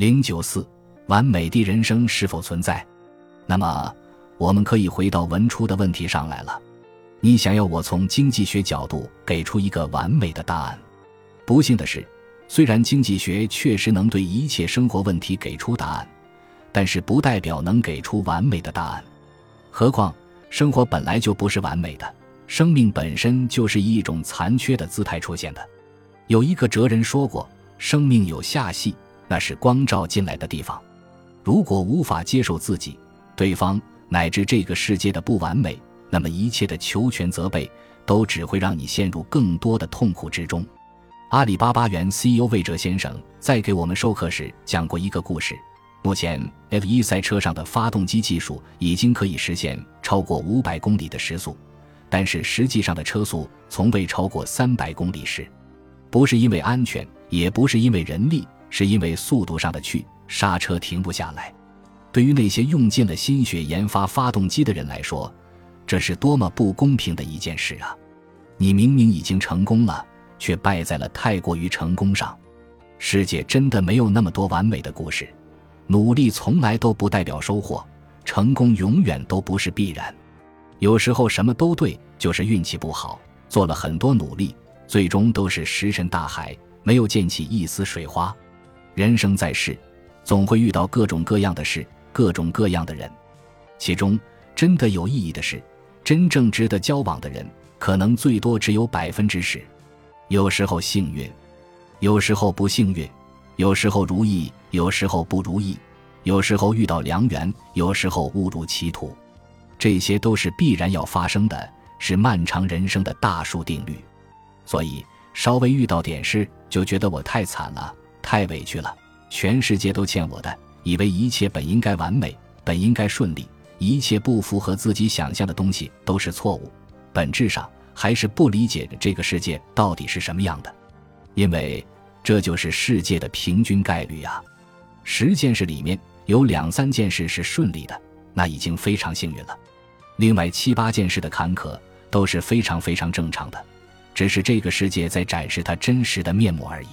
零九四，完美的人生是否存在？那么，我们可以回到文初的问题上来了。你想要我从经济学角度给出一个完美的答案？不幸的是，虽然经济学确实能对一切生活问题给出答案，但是不代表能给出完美的答案。何况，生活本来就不是完美的，生命本身就是以一种残缺的姿态出现的。有一个哲人说过：“生命有下戏，那是光照进来的地方。如果无法接受自己、对方乃至这个世界的不完美。”那么一切的求全责备，都只会让你陷入更多的痛苦之中。阿里巴巴原 CEO 魏哲先生在给我们授课时讲过一个故事：目前 F1 赛车上的发动机技术已经可以实现超过五百公里的时速，但是实际上的车速从未超过三百公里时。不是因为安全，也不是因为人力，是因为速度上的去刹车停不下来。对于那些用尽了心血研发发动机的人来说，这是多么不公平的一件事啊！你明明已经成功了，却败在了太过于成功上。世界真的没有那么多完美的故事，努力从来都不代表收获，成功永远都不是必然。有时候什么都对，就是运气不好。做了很多努力，最终都是石沉大海，没有溅起一丝水花。人生在世，总会遇到各种各样的事，各种各样的人，其中真的有意义的事。真正值得交往的人，可能最多只有百分之十。有时候幸运，有时候不幸运；有时候如意，有时候不如意；有时候遇到良缘，有时候误入歧途。这些都是必然要发生的，是漫长人生的大数定律。所以，稍微遇到点事，就觉得我太惨了，太委屈了，全世界都欠我的，以为一切本应该完美，本应该顺利。一切不符合自己想象的东西都是错误，本质上还是不理解这个世界到底是什么样的，因为这就是世界的平均概率啊。十件事里面有两三件事是顺利的，那已经非常幸运了。另外七八件事的坎坷都是非常非常正常的，只是这个世界在展示它真实的面目而已。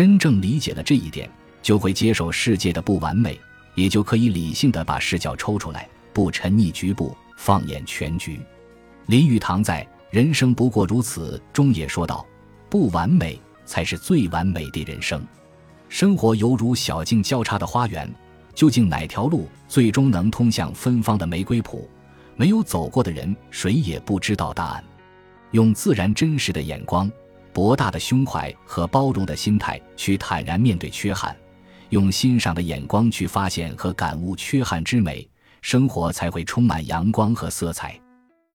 真正理解了这一点，就会接受世界的不完美，也就可以理性的把视角抽出来。不沉溺局部，放眼全局。林语堂在《人生不过如此》中也说道：“不完美才是最完美的人生。生活犹如小径交叉的花园，究竟哪条路最终能通向芬芳的玫瑰圃？没有走过的人，谁也不知道答案。用自然真实的眼光、博大的胸怀和包容的心态去坦然面对缺憾，用欣赏的眼光去发现和感悟缺憾之美。”生活才会充满阳光和色彩。